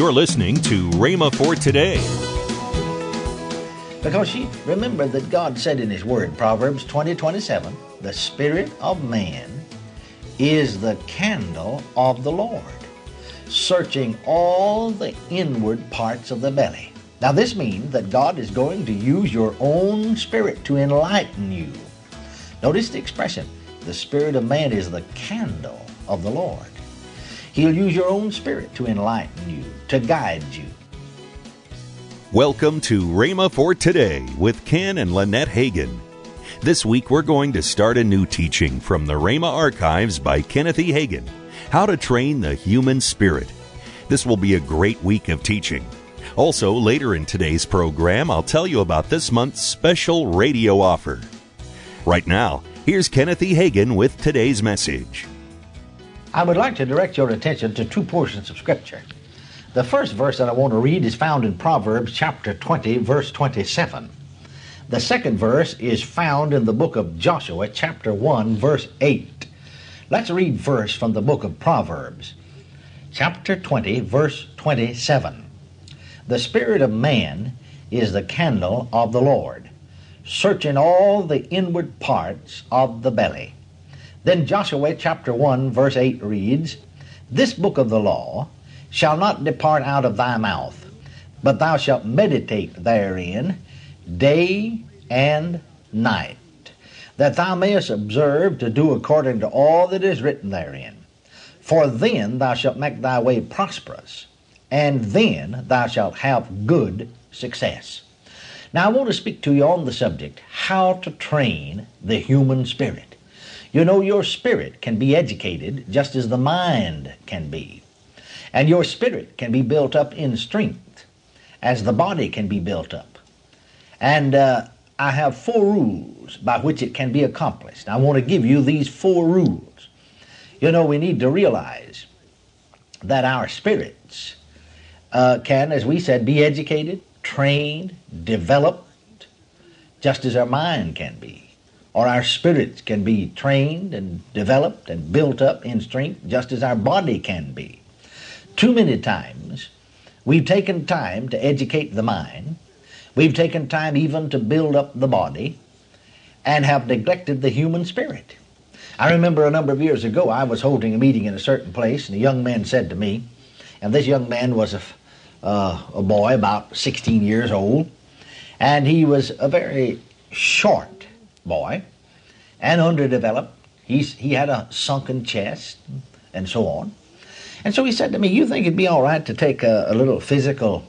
You're listening to Rhema for today. Because she remember that God said in His Word, Proverbs 20 27, the Spirit of man is the candle of the Lord, searching all the inward parts of the belly. Now, this means that God is going to use your own spirit to enlighten you. Notice the expression the Spirit of man is the candle of the Lord. He'll use your own spirit to enlighten you, to guide you. Welcome to Rhema for Today with Ken and Lynette Hagin. This week we're going to start a new teaching from the Rhema Archives by Kenneth E. Hagin How to Train the Human Spirit. This will be a great week of teaching. Also, later in today's program, I'll tell you about this month's special radio offer. Right now, here's Kenneth E. Hagin with today's message. I would like to direct your attention to two portions of Scripture. The first verse that I want to read is found in Proverbs chapter 20, verse 27. The second verse is found in the book of Joshua, chapter 1, verse 8. Let's read first from the book of Proverbs, chapter 20, verse 27. The spirit of man is the candle of the Lord, searching all the inward parts of the belly. Then Joshua chapter 1 verse 8 reads, This book of the law shall not depart out of thy mouth, but thou shalt meditate therein day and night, that thou mayest observe to do according to all that is written therein. For then thou shalt make thy way prosperous, and then thou shalt have good success. Now I want to speak to you on the subject, how to train the human spirit. You know, your spirit can be educated just as the mind can be. And your spirit can be built up in strength as the body can be built up. And uh, I have four rules by which it can be accomplished. I want to give you these four rules. You know, we need to realize that our spirits uh, can, as we said, be educated, trained, developed, just as our mind can be or our spirits can be trained and developed and built up in strength just as our body can be. Too many times we've taken time to educate the mind, we've taken time even to build up the body, and have neglected the human spirit. I remember a number of years ago I was holding a meeting in a certain place, and a young man said to me, and this young man was a, uh, a boy about 16 years old, and he was a very short boy and underdeveloped. He's, he had a sunken chest and so on. And so he said to me, You think it'd be all right to take a, a little physical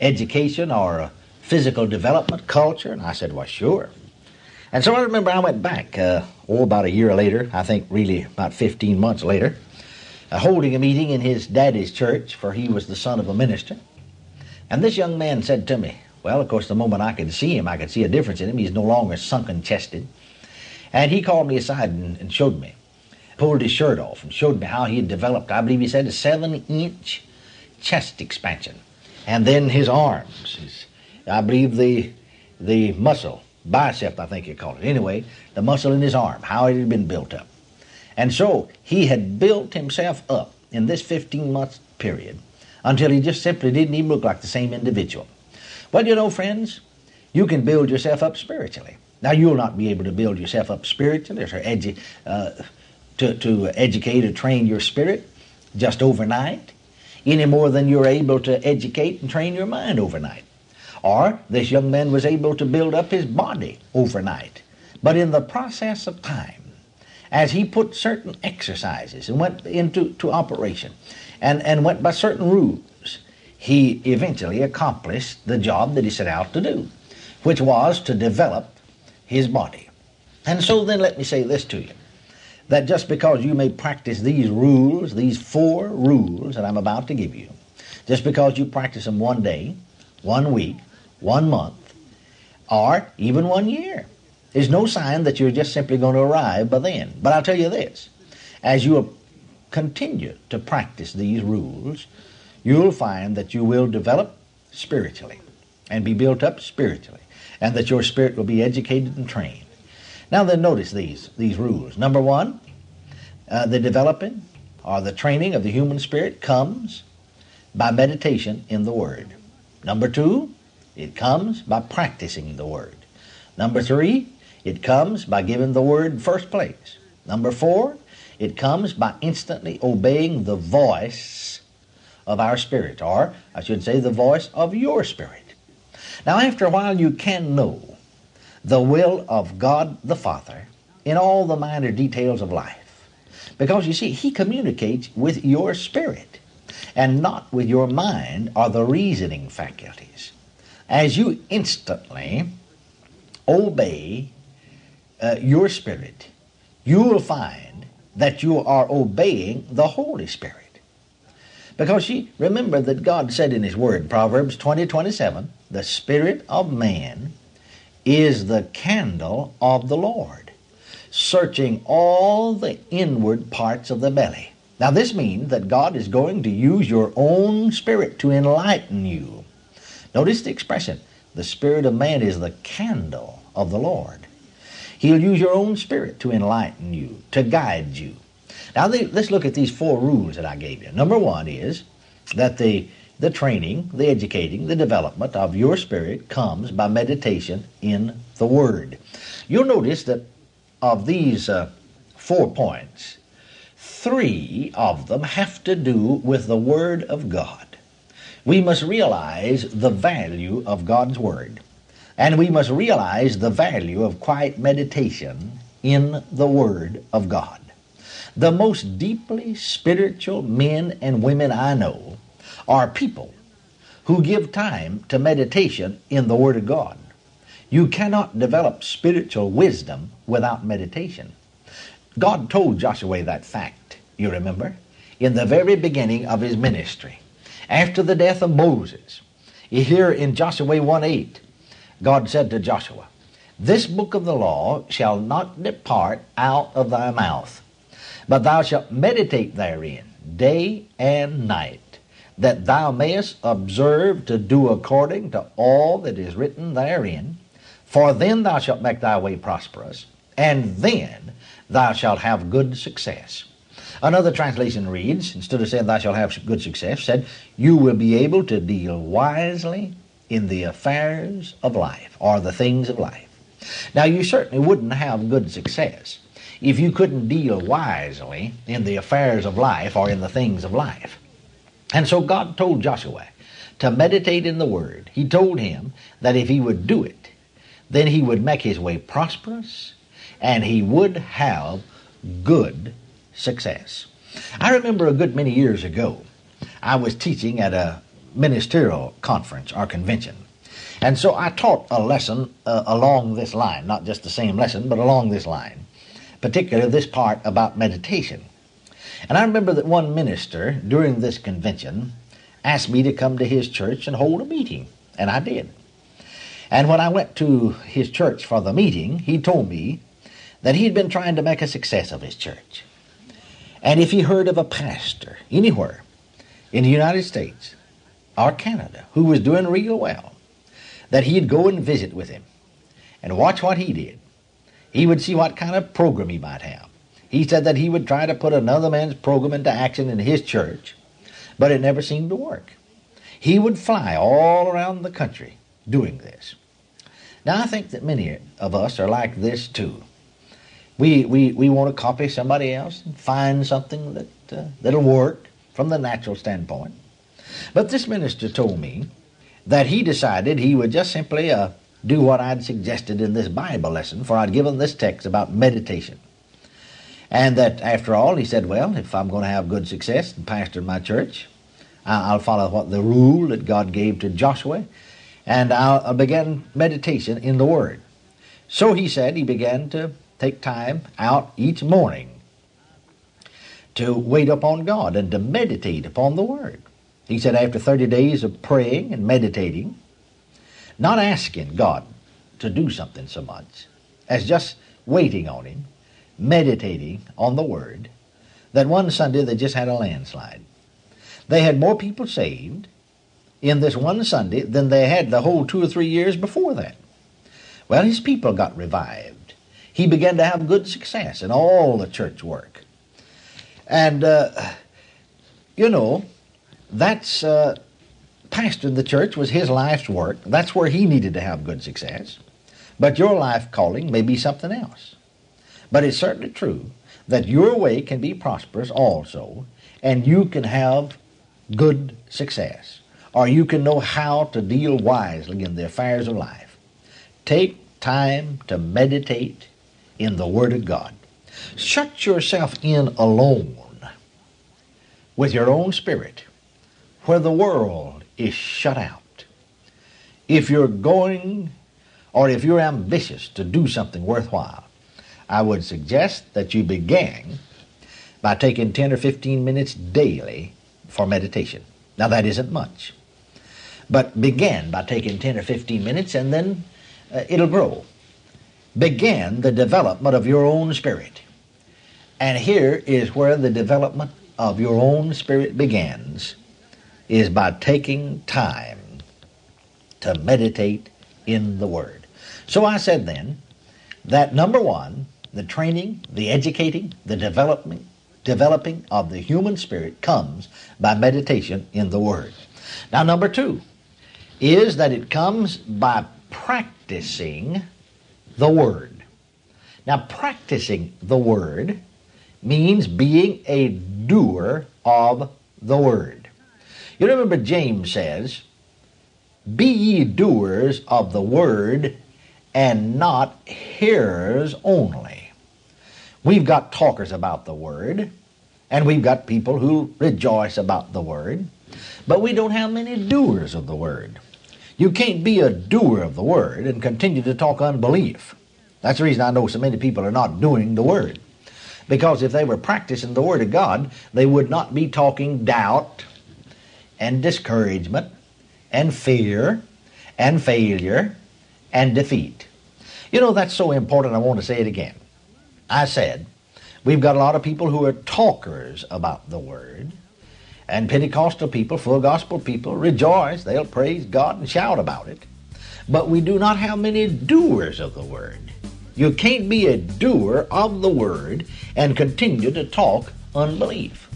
education or physical development culture? And I said, Well, sure. And so I remember I went back, uh, oh, about a year later, I think really about 15 months later, uh, holding a meeting in his daddy's church, for he was the son of a minister. And this young man said to me, well, of course, the moment I could see him, I could see a difference in him. He's no longer sunken chested. And he called me aside and, and showed me, pulled his shirt off and showed me how he had developed, I believe he said, a seven inch chest expansion. And then his arms, his, I believe the, the muscle, bicep, I think you call it. Anyway, the muscle in his arm, how it had been built up. And so he had built himself up in this 15 month period until he just simply didn't even look like the same individual. But you know, friends, you can build yourself up spiritually. Now, you'll not be able to build yourself up spiritually or edu- uh, to, to educate or train your spirit just overnight, any more than you're able to educate and train your mind overnight. Or this young man was able to build up his body overnight. But in the process of time, as he put certain exercises and went into to operation and, and went by certain rules, he eventually accomplished the job that he set out to do, which was to develop his body. And so then let me say this to you that just because you may practice these rules, these four rules that I'm about to give you, just because you practice them one day, one week, one month, or even one year, is no sign that you're just simply going to arrive by then. But I'll tell you this as you continue to practice these rules, you'll find that you will develop spiritually and be built up spiritually, and that your spirit will be educated and trained. Now, then, notice these, these rules. Number one, uh, the developing or the training of the human spirit comes by meditation in the Word. Number two, it comes by practicing the Word. Number three, it comes by giving the Word first place. Number four, it comes by instantly obeying the voice of our spirit, or I should say, the voice of your spirit. Now, after a while, you can know the will of God the Father in all the minor details of life. Because you see, He communicates with your spirit and not with your mind or the reasoning faculties. As you instantly obey uh, your spirit, you will find that you are obeying the Holy Spirit. Because she remember that God said in His Word, Proverbs 20 27, the Spirit of man is the candle of the Lord, searching all the inward parts of the belly. Now, this means that God is going to use your own spirit to enlighten you. Notice the expression the spirit of man is the candle of the Lord. He'll use your own spirit to enlighten you, to guide you. Now, let's look at these four rules that I gave you. Number one is that the, the training, the educating, the development of your spirit comes by meditation in the Word. You'll notice that of these uh, four points, three of them have to do with the Word of God. We must realize the value of God's Word. And we must realize the value of quiet meditation in the Word of God. The most deeply spiritual men and women I know are people who give time to meditation in the Word of God. You cannot develop spiritual wisdom without meditation. God told Joshua that fact, you remember, in the very beginning of his ministry. After the death of Moses, here in Joshua 1 8, God said to Joshua, This book of the law shall not depart out of thy mouth, but thou shalt meditate therein day and night, that thou mayest observe to do according to all that is written therein. For then thou shalt make thy way prosperous, and then thou shalt have good success. Another translation reads, instead of saying thou shalt have good success, said, you will be able to deal wisely in the affairs of life or the things of life. Now, you certainly wouldn't have good success if you couldn't deal wisely in the affairs of life or in the things of life. And so God told Joshua to meditate in the Word. He told him that if he would do it, then he would make his way prosperous and he would have good success. I remember a good many years ago, I was teaching at a ministerial conference or convention. And so I taught a lesson uh, along this line, not just the same lesson, but along this line, particularly this part about meditation. And I remember that one minister during this convention asked me to come to his church and hold a meeting, and I did. And when I went to his church for the meeting, he told me that he'd been trying to make a success of his church. And if he heard of a pastor anywhere in the United States or Canada who was doing real well, that he'd go and visit with him and watch what he did. He would see what kind of program he might have. He said that he would try to put another man's program into action in his church, but it never seemed to work. He would fly all around the country doing this. Now, I think that many of us are like this too. We, we, we want to copy somebody else and find something that, uh, that'll work from the natural standpoint. But this minister told me that he decided he would just simply uh, do what I'd suggested in this Bible lesson, for I'd given this text about meditation. And that after all, he said, well, if I'm going to have good success and pastor my church, I'll follow what the rule that God gave to Joshua, and I'll begin meditation in the Word. So he said he began to take time out each morning to wait upon God and to meditate upon the Word. He said after 30 days of praying and meditating, not asking God to do something so much as just waiting on Him, meditating on the Word, that one Sunday they just had a landslide. They had more people saved in this one Sunday than they had the whole two or three years before that. Well, his people got revived he began to have good success in all the church work. And, uh, you know, That's uh, pastoring the church was his life's work. That's where he needed to have good success. But your life calling may be something else. But it's certainly true that your way can be prosperous also, and you can have good success, or you can know how to deal wisely in the affairs of life. Take time to meditate in the Word of God. Shut yourself in alone with your own spirit where the world is shut out. If you're going or if you're ambitious to do something worthwhile, I would suggest that you begin by taking 10 or 15 minutes daily for meditation. Now, that isn't much. But begin by taking 10 or 15 minutes and then uh, it'll grow. Begin the development of your own spirit. And here is where the development of your own spirit begins is by taking time to meditate in the Word. So I said then that number one, the training, the educating, the development, developing of the human spirit comes by meditation in the Word. Now, number two is that it comes by practicing the Word. Now, practicing the Word means being a doer of the Word. You remember James says, Be ye doers of the Word and not hearers only. We've got talkers about the Word, and we've got people who rejoice about the Word, but we don't have many doers of the Word. You can't be a doer of the Word and continue to talk unbelief. That's the reason I know so many people are not doing the Word. Because if they were practicing the Word of God, they would not be talking doubt and discouragement and fear and failure and defeat. You know, that's so important, I want to say it again. I said, we've got a lot of people who are talkers about the Word, and Pentecostal people, full gospel people, rejoice. They'll praise God and shout about it. But we do not have many doers of the Word. You can't be a doer of the Word and continue to talk unbelief.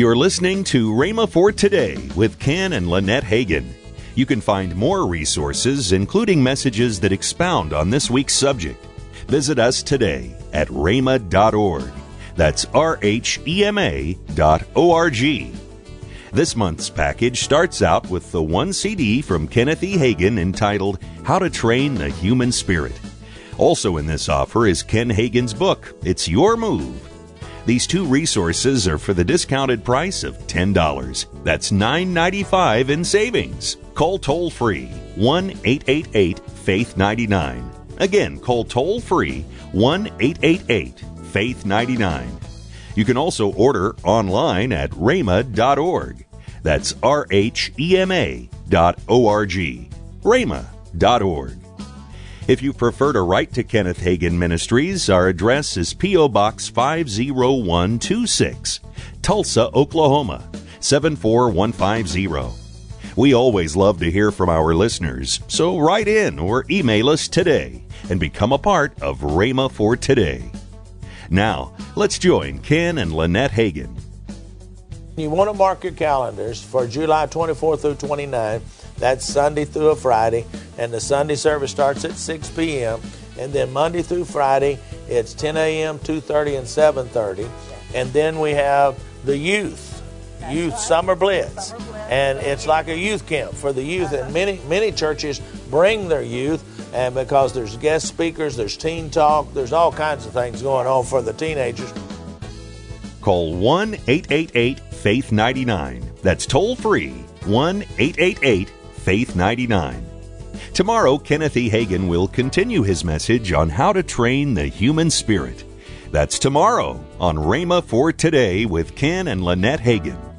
You're listening to Rhema for Today with Ken and Lynette Hagin. You can find more resources, including messages that expound on this week's subject. Visit us today at rhema.org. That's R H E M A dot O R G. This month's package starts out with the one CD from Kenneth E. Hagin entitled How to Train the Human Spirit. Also in this offer is Ken Hagin's book, It's Your Move. These two resources are for the discounted price of $10. That's $9.95 in savings. Call toll free 1 888 Faith 99. Again, call toll free 1 888 Faith 99. You can also order online at rhema.org. That's R H E M A dot O R G. rhema.org. If you prefer to write to Kenneth Hagin Ministries, our address is P.O. Box 50126, Tulsa, Oklahoma 74150. We always love to hear from our listeners, so write in or email us today and become a part of Rhema for Today. Now, let's join Ken and Lynette Hagin. You want to mark your calendars for July 24 through 29 that's Sunday through a Friday, and the Sunday service starts at 6 p.m. And then Monday through Friday, it's 10 a.m., 2:30, and 7:30. And then we have the youth, youth summer blitz, and it's like a youth camp for the youth. And many many churches bring their youth, and because there's guest speakers, there's teen talk, there's all kinds of things going on for the teenagers. Call 1 888 Faith 99. That's toll free 1 888 Faith 99. Tomorrow, Kenneth E. Hagin will continue his message on how to train the human spirit. That's tomorrow on Rhema for Today with Ken and Lynette Hagin.